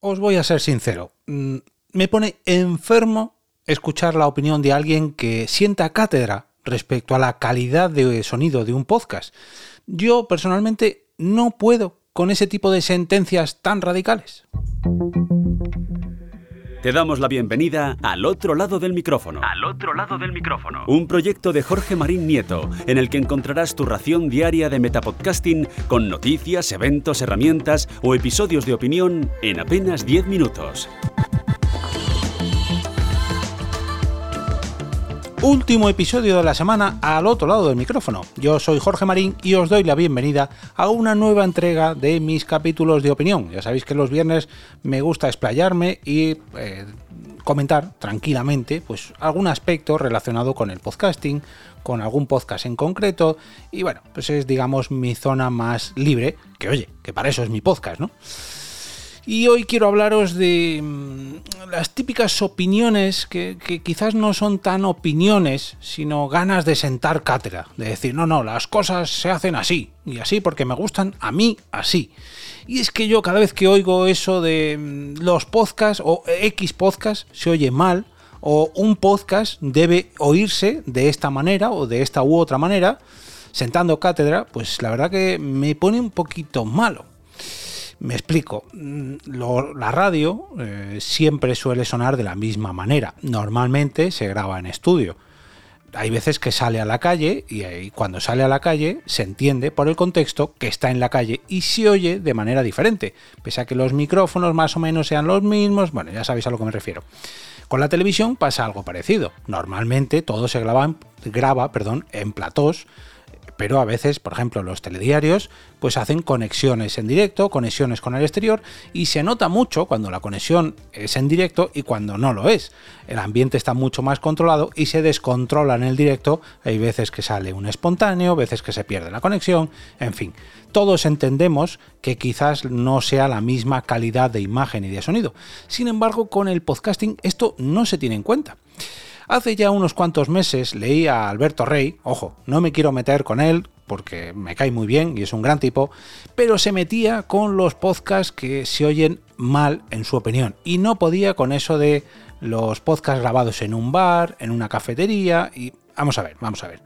Os voy a ser sincero, mm, me pone enfermo escuchar la opinión de alguien que sienta cátedra respecto a la calidad de sonido de un podcast. Yo personalmente no puedo con ese tipo de sentencias tan radicales. Te damos la bienvenida al otro lado del micrófono. Al otro lado del micrófono. Un proyecto de Jorge Marín Nieto, en el que encontrarás tu ración diaria de metapodcasting con noticias, eventos, herramientas o episodios de opinión en apenas 10 minutos. Último episodio de la semana al otro lado del micrófono. Yo soy Jorge Marín y os doy la bienvenida a una nueva entrega de mis capítulos de opinión. Ya sabéis que los viernes me gusta explayarme y eh, comentar tranquilamente pues algún aspecto relacionado con el podcasting, con algún podcast en concreto y bueno, pues es digamos mi zona más libre, que oye, que para eso es mi podcast, ¿no? Y hoy quiero hablaros de mm, las típicas opiniones que, quizás no son tan opiniones, sino ganas de sentar cátedra, de decir, no, no, las cosas se hacen así, y así porque me gustan a mí así. Y es que yo cada vez que oigo eso de mm, los podcasts o X podcast se oye mal, o un podcast debe oírse de esta manera o de esta u otra manera, sentando cátedra, pues la verdad que me pone un poquito malo. Me explico, mm, la radio eh, siempre suele sonar de la misma manera. Normalmente se graba en estudio. Hay veces que sale a la calle y, cuando sale a la calle se entiende por el contexto que está en la calle y se oye de manera diferente, pese a que los micrófonos más o menos sean los mismos, bueno, ya sabéis a lo que me refiero. Con la televisión pasa algo parecido. Normalmente todo se graba, graba en platós pero a veces, por ejemplo, los telediarios, pues hacen conexiones en directo, conexiones con el exterior, y se nota mucho cuando la conexión es en directo y cuando no lo es. El ambiente está mucho más controlado y se descontrola en el directo. Hay veces que sale un espontáneo, veces que se pierde la conexión, en fin. Todos entendemos que quizás no sea la misma calidad de imagen y de sonido. Sin embargo, con el podcasting esto no se tiene en cuenta. Hace ya unos cuantos meses leí a Alberto Rey, ojo, no me quiero meter con él porque me cae muy bien y es un gran tipo, pero se metía con los podcasts que se oyen mal en su opinión y no podía con eso de los podcasts grabados en un bar, en una cafetería y vamos a ver, vamos a ver.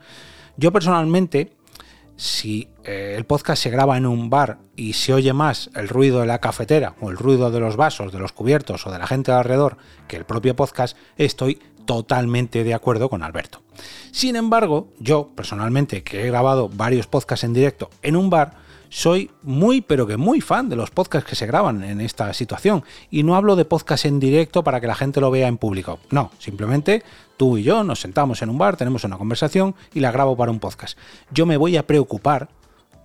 Yo personalmente si eh, el podcast se graba en un bar y se oye más el ruido de la cafetera o el ruido de los vasos, de los cubiertos o de la gente alrededor que el propio podcast, estoy totalmente de acuerdo con Alberto. Sin embargo, yo personalmente, que he grabado varios podcasts en directo en un bar, soy muy, pero que muy fan de los podcasts que se graban en esta situación. Y no hablo de podcast en directo para que la gente lo vea en público. No, simplemente tú y yo nos sentamos en un bar, tenemos una conversación y la grabo para un podcast. Yo me voy a preocupar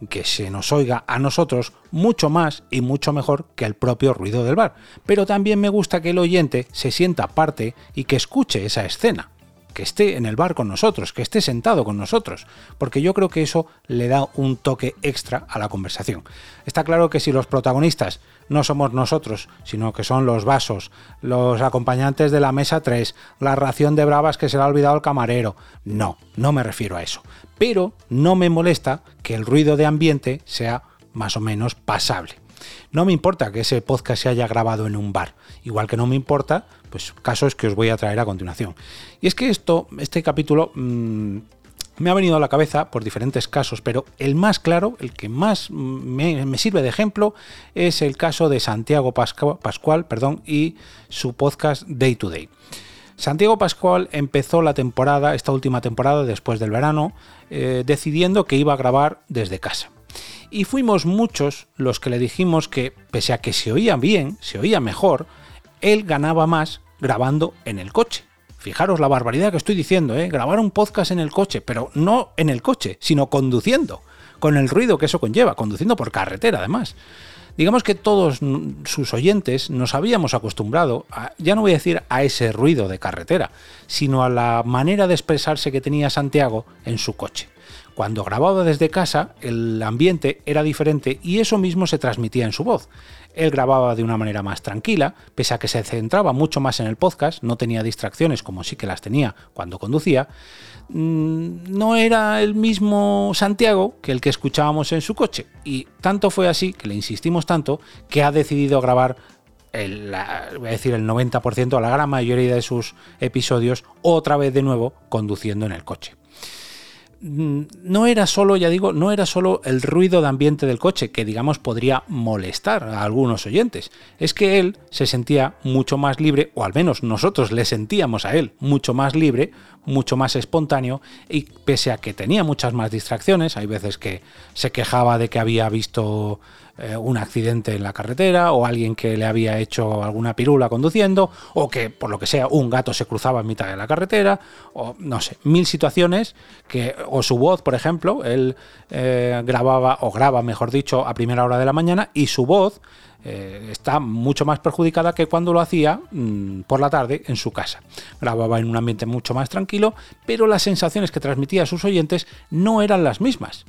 que se nos oiga a nosotros mucho más y mucho mejor que el propio ruido del bar. Pero también me gusta que el oyente se sienta parte y que escuche esa escena, que esté en el bar con nosotros, que esté sentado con nosotros, porque yo creo que eso le da un toque extra a la conversación. Está claro que si los protagonistas no somos nosotros, sino que son los vasos, los acompañantes de la mesa 3, la ración de bravas que se le ha olvidado el camarero, no, no me refiero a eso pero no me molesta que el ruido de ambiente sea más o menos pasable. No me importa que ese podcast se haya grabado en un bar, igual que no me importa, pues casos que os voy a traer a continuación. Y es que esto, este capítulo mm, me ha venido a la cabeza por diferentes casos, pero el más claro, el que más me, sirve de ejemplo, es el caso de Santiago Pascual, perdón, y su podcast Day to Day. Santiago Pascual empezó la temporada, esta última temporada después del verano, eh, decidiendo que iba a grabar desde casa. Y fuimos muchos los que le dijimos que, pese a que se oía bien, se oía mejor, él ganaba más grabando en el coche. Fijaros la barbaridad que estoy diciendo, ¿eh? grabar un podcast en el coche, pero no en el coche, sino conduciendo, con el ruido que eso conlleva, conduciendo por carretera además. Digamos que todos sus oyentes nos habíamos acostumbrado, ya no voy a decir a ese ruido de carretera, sino a la manera de expresarse que tenía Santiago en su coche. Cuando grababa desde casa, el ambiente era diferente y eso mismo se transmitía en su voz. Él grababa de una manera más tranquila, pese a que se centraba mucho más en el podcast, no tenía distracciones como sí que las tenía cuando conducía, mm, no era el mismo Santiago que el que escuchábamos en su coche. Y tanto fue así, que le insistimos tanto, que ha decidido grabar el, voy a decir el 90%, la gran mayoría de sus episodios, otra vez de nuevo conduciendo en el coche. Mm, no era solo, ya digo, no era solo el ruido de ambiente del coche, que digamos podría molestar a algunos oyentes. Es que él se sentía mucho más libre, o al menos nosotros le sentíamos a él mucho más libre, mucho más espontáneo, y pese a que tenía muchas más distracciones, hay veces que se quejaba de que había visto un accidente en la carretera o alguien que le había hecho alguna pirula conduciendo o que por lo que sea un gato se cruzaba en mitad de la carretera o no sé, mil situaciones que o su voz, por ejemplo, él eh, grababa o graba, mejor dicho, a primera hora de la mañana y su voz eh, está mucho más perjudicada que cuando lo hacía mm, por la tarde en su casa. Grababa en un ambiente mucho más tranquilo, pero las sensaciones que transmitía a sus oyentes no eran las mismas.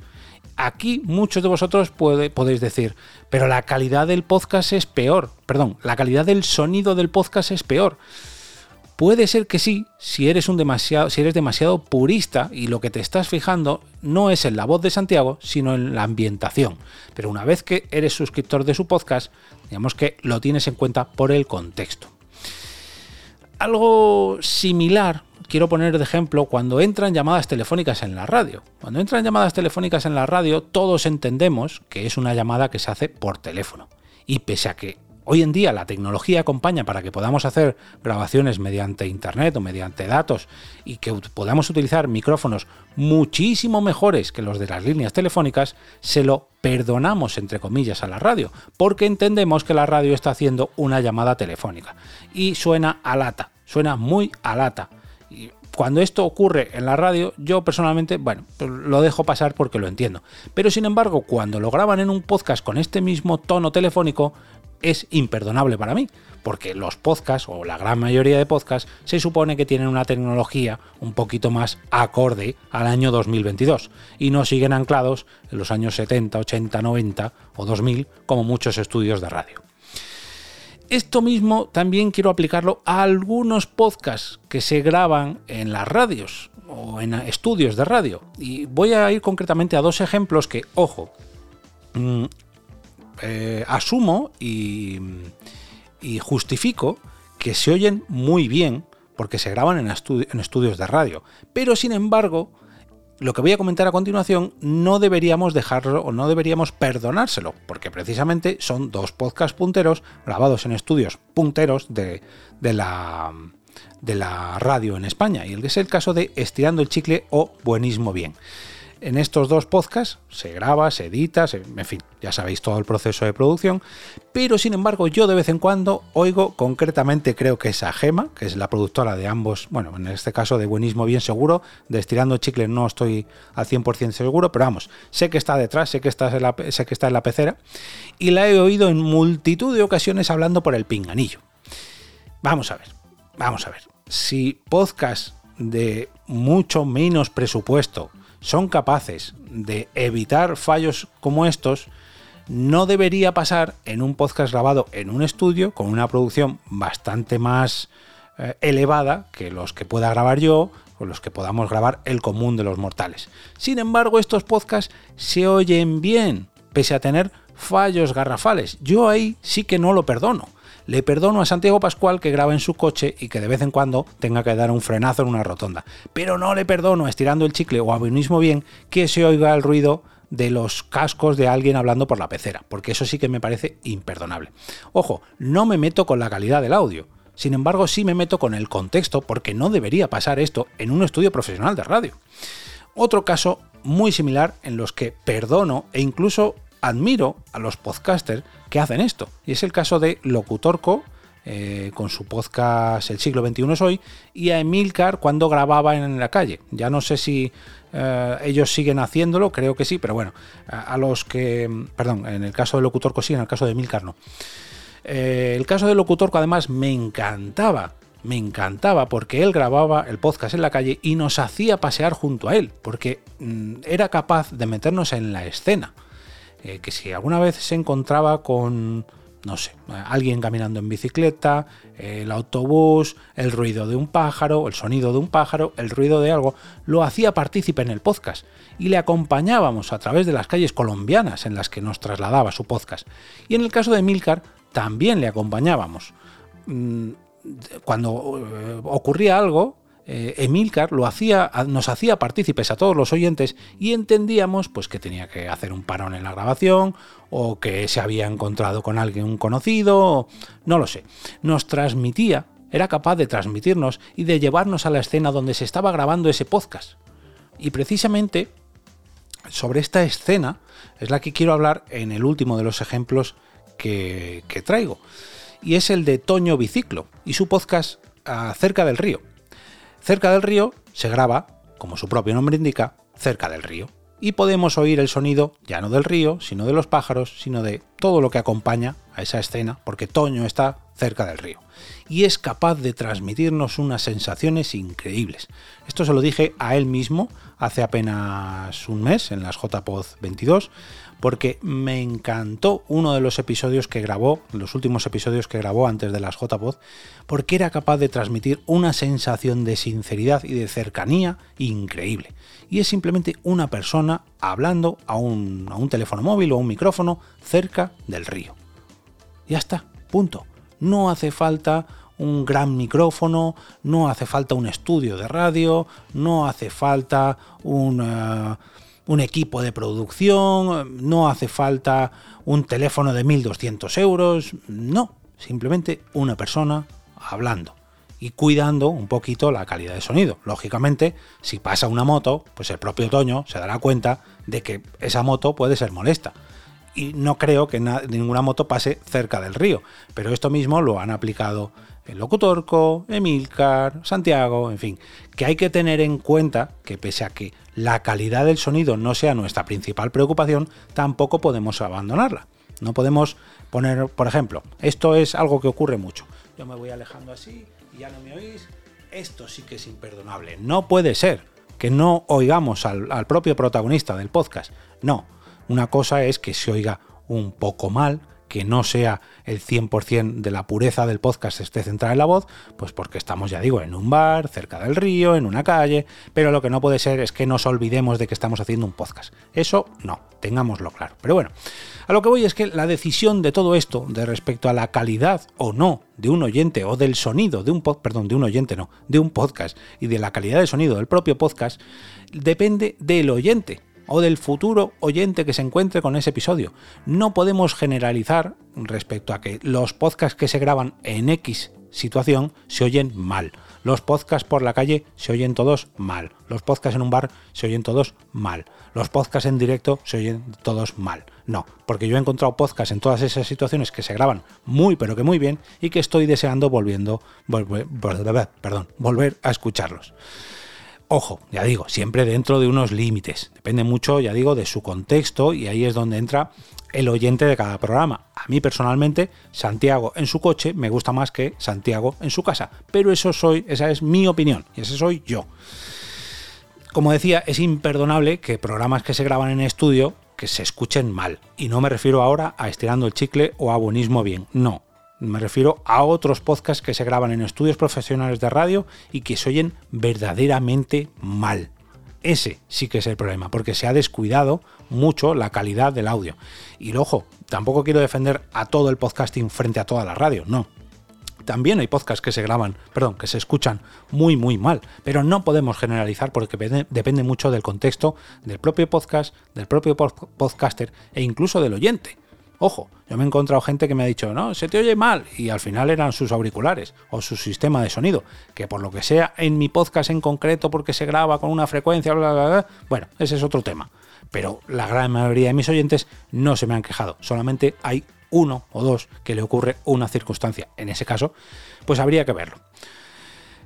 Aquí muchos de vosotros podéis decir, pero la calidad del podcast es peor. Perdón, la calidad del sonido del podcast es peor. Puede ser que sí, si eres un demasiado, si eres demasiado purista y lo que te estás fijando no es en la voz de Santiago, sino en la ambientación. Pero una vez que eres suscriptor de su podcast, digamos que lo tienes en cuenta por el contexto. Algo similar quiero poner de ejemplo cuando entran llamadas telefónicas en la radio. Cuando entran llamadas telefónicas en la radio, todos entendemos que es una llamada que se hace por teléfono. Y pese a que hoy en día la tecnología acompaña para que podamos hacer grabaciones mediante internet o mediante datos y que podamos utilizar micrófonos muchísimo mejores que los de las líneas telefónicas, se lo perdonamos entre comillas a la radio, porque entendemos que la radio está haciendo una llamada telefónica y suena a lata, suena muy a lata cuando esto ocurre en la radio, yo personalmente, bueno, pues lo dejo pasar porque lo entiendo. Pero sin embargo, cuando lo graban en un podcast con este mismo tono telefónico, es imperdonable para mí, porque los podcasts, o la gran mayoría de podcasts, se supone que tienen una tecnología un poquito más acorde al año 2022 y no siguen anclados en los años 70, 80, 90 o 2000 como muchos estudios de radio. Esto mismo también quiero aplicarlo a algunos podcasts que se graban en las radios o en estudios de radio. Y voy a ir concretamente a dos ejemplos que, ojo, mm, eh, asumo y, justifico que se oyen muy bien porque se graban en estudios de radio. Pero sin embargo, lo que voy a comentar a continuación no deberíamos dejarlo o no deberíamos perdonárselo, porque precisamente son dos podcasts punteros grabados en estudios punteros de, la, de la radio en España. Y el que es el caso de Estirando el Chicle o Buenismo Bien en estos dos podcasts se graba, se edita, en fin, ya sabéis todo el proceso de producción, pero sin embargo yo de vez en cuando oigo concretamente creo que es a Gema, que es la productora de ambos, bueno, en este caso de Buenismo Bien Seguro, de Estirando Chicle no estoy al 100% seguro, pero vamos, sé que está detrás, sé que está, en la, sé que está en la pecera, y la he oído en multitud de ocasiones hablando por el pinganillo. Vamos a ver, vamos a ver, si podcast de mucho menos presupuesto son capaces de evitar fallos como estos, no debería pasar en un podcast grabado en un estudio con una producción bastante más eh, elevada que los que pueda grabar yo o los que podamos grabar el común de los mortales. Sin embargo, estos podcasts se oyen bien, pese a tener fallos garrafales. Yo ahí sí que no lo perdono. Le perdono a Santiago Pascual que graba en su coche y que de vez en cuando tenga que dar un frenazo en una rotonda. Pero no le perdono estirando el chicle o a mismo bien que se oiga el ruido de los cascos de alguien hablando por la pecera, porque eso sí que me parece imperdonable. Ojo, no me meto con la calidad del audio. Sin embargo, sí me meto con el contexto porque no debería pasar esto en un estudio profesional de radio. Otro caso muy similar en los que perdono e incluso admiro a los podcasters que hacen esto. Y es el caso de Locutorco, eh, con su podcast El siglo XXI es hoy, y a Emilcar cuando grababa en la calle. Ya no sé si eh, ellos siguen haciéndolo, creo que sí, pero bueno, a, los que, perdón, en el caso de Locutorco sí, en el caso de Emilcar no. Eh, el caso de Locutorco además me encantaba, me encantaba porque él grababa el podcast en la calle y nos hacía pasear junto a él, porque mm, era capaz de meternos en la escena. Eh, que si alguna vez se encontraba con, no sé, alguien caminando en bicicleta, el autobús, el ruido de un pájaro, el sonido de un pájaro, el ruido de algo, lo hacía partícipe en el podcast y le acompañábamos a través de las calles colombianas en las que nos trasladaba su podcast. Y en el caso de Milcar, también le acompañábamos. Mm, cuando eh, ocurría algo, eh, Emilcar lo hacía, nos hacía partícipes a todos los oyentes y entendíamos pues que tenía que hacer un parón en la grabación o que se había encontrado con alguien conocido, no lo sé. Nos transmitía, era capaz de transmitirnos y de llevarnos a la escena donde se estaba grabando ese podcast. Y precisamente sobre esta escena es la que quiero hablar en el último de los ejemplos que, que traigo. Y es el de Toño Biciclo y su podcast Acerca del Río. Cerca del río se graba, como su propio nombre indica, cerca del río. Y podemos oír el sonido ya no del río, sino de los pájaros, sino de todo lo que acompaña a esa escena, porque Toño está cerca del río. Y es capaz de transmitirnos unas sensaciones increíbles. Esto se lo dije a él mismo hace apenas un mes, en las JPOD 22, porque me encantó uno de los episodios que grabó, los últimos episodios que grabó antes de las JPod, porque era capaz de transmitir una sensación de sinceridad y de cercanía increíble. Y es simplemente una persona hablando a un, teléfono móvil o a un micrófono cerca del río. Ya está, punto. No hace falta un gran micrófono, no hace falta un estudio de radio, no hace falta un... Eh, un equipo de producción, no hace falta un teléfono de 1.200 euros, no, simplemente una persona hablando y cuidando un poquito la calidad de sonido. Lógicamente, si pasa una moto, pues el propio otoño se dará cuenta de que esa moto puede ser molesta. Y no creo que ninguna moto pase cerca del río, pero esto mismo lo han aplicado el Locutorco, Emilcar, Santiago, en fin, que hay que tener en cuenta que pese a que la calidad del sonido no sea nuestra principal preocupación, tampoco podemos abandonarla. No podemos poner, por ejemplo, esto es algo que ocurre mucho. Yo me voy alejando así y ya no me oís. Esto sí que es imperdonable. No puede ser que no oigamos al, propio protagonista del podcast. No, una cosa es que se oiga un poco mal, que no sea el 100% de la pureza del podcast esté centrada en la voz, pues porque estamos, ya digo, en un bar, cerca del río, en una calle, pero lo que no puede ser es que nos olvidemos de que estamos haciendo un podcast. Eso no, tengámoslo claro. Pero bueno, a lo que voy es que la decisión de todo esto, de respecto a la calidad o no de un oyente o del sonido de un podcast, perdón, de un oyente no, de un podcast y de la calidad del sonido del propio podcast, depende del oyente o del futuro oyente que se encuentre con ese episodio. No podemos generalizar respecto a que los podcasts que se graban en X situación se oyen mal. Los podcasts por la calle se oyen todos mal. Los podcasts en un bar se oyen todos mal. Los podcasts en directo se oyen todos mal. No, porque yo he encontrado podcasts en todas esas situaciones que se graban muy pero que muy bien y que estoy deseando volviendo, volver, perdón, volver a escucharlos. Ojo, ya digo, siempre dentro de unos límites. Depende mucho, ya digo, de su contexto y ahí es donde entra el oyente de cada programa. A mí personalmente, Santiago en su coche me gusta más que Santiago en su casa, pero eso soy, esa es mi opinión y ese soy yo. Como decía, es imperdonable que programas que se graban en estudio que se escuchen mal. Y no me refiero ahora a estirando el chicle o a buenismo bien. No, me refiero a otros podcasts que se graban en estudios profesionales de radio y que se oyen verdaderamente mal. Ese sí que es el problema, porque se ha descuidado mucho la calidad del audio. Y ojo, tampoco quiero defender a todo el podcasting frente a toda la radio, no. También hay podcasts que se graban, perdón, que se escuchan muy, muy mal, pero no podemos generalizar porque depende mucho del contexto del propio podcast, del propio podcaster e incluso del oyente. Ojo, yo me he encontrado gente que me ha dicho, no, se te oye mal, y al final eran sus auriculares o su sistema de sonido, que por lo que sea en mi podcast en concreto, porque se graba con una frecuencia, bla, bla, bla, bueno, ese es otro tema. Pero la gran mayoría de mis oyentes no se me han quejado, solamente hay uno o dos que le ocurre una circunstancia. En ese caso, pues habría que verlo.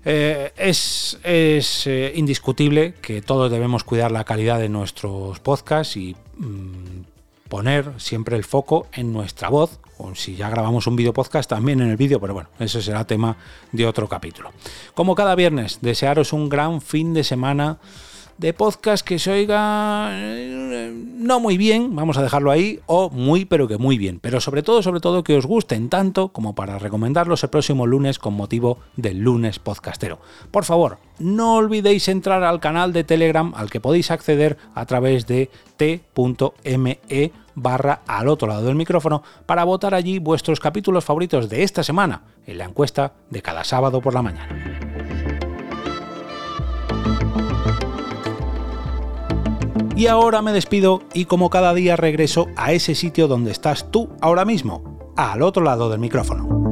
Eh, es, eh, indiscutible que todos debemos cuidar la calidad de nuestros podcasts y mm, poner siempre el foco en nuestra voz, o si ya grabamos un vídeo podcast también en el vídeo, pero bueno, ese será tema de otro capítulo. Como cada viernes, desearos un gran fin de semana de podcast que se oiga eh, no muy bien, vamos a dejarlo ahí, o muy pero que muy bien, pero sobre todo, sobre todo que os gusten tanto como para recomendarlos el próximo lunes con motivo del lunes podcastero. Por favor, no olvidéis entrar al canal de Telegram al que podéis acceder a través de t.me barra al otro lado del micrófono para votar allí vuestros capítulos favoritos de esta semana en la encuesta de cada sábado por la mañana. Y ahora me despido y como cada día regreso a ese sitio donde estás tú ahora mismo, al otro lado del micrófono.